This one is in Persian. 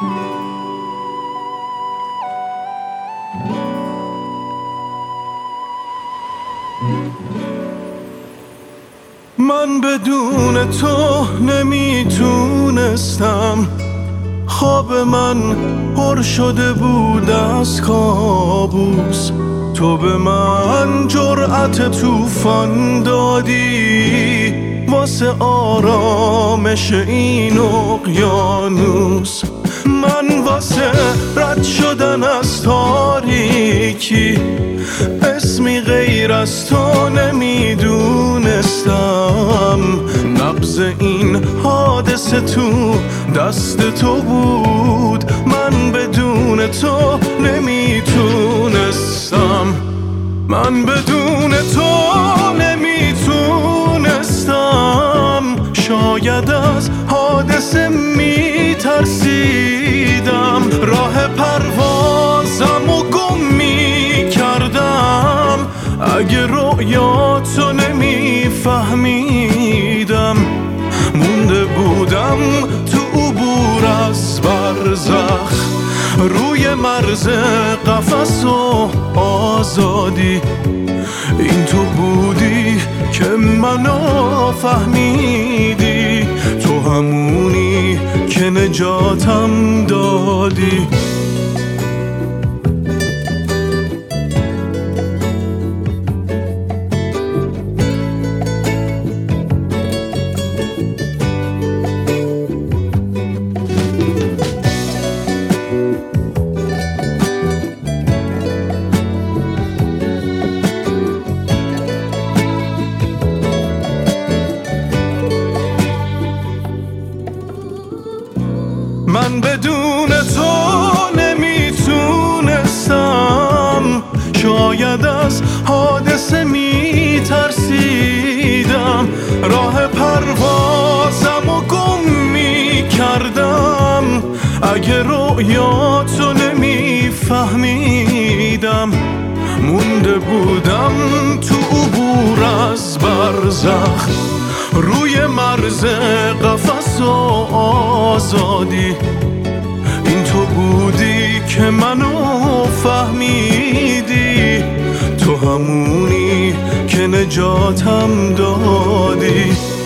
من بدون تو نمی‌تونستم. خواب من پر شده بود از کابوس. تو به من جرأت طوفان دادی. واسه آرامش این اقیانوس. واسه رد شدن از تاریکی. اسمی غیر از تو نمی‌دونستم. نبز این حادثه تو دست تو بود. من بدون تو نمی‌تونستم. من بدون تو شاید از حادثه میترسیدم. راه پروازم و گم می‌کردم. اگه رویاتو نمیفهمیدم مونده بودم تو عبور از برزخ. روی مرز قفس و آزادی این تو بودی که منو فهمیدی نجاتم دادی. بدون تو نمی‌تونستم. شاید از حادثه میترسیدم. راه پروازم و گم می‌کردم. اگه رویاتو نمیفهمیدم مونده بودم تو عبور از برزخ. روی مرز قفس و آزادی. که منو فهمیدی. تو همونی که نجاتم دادی.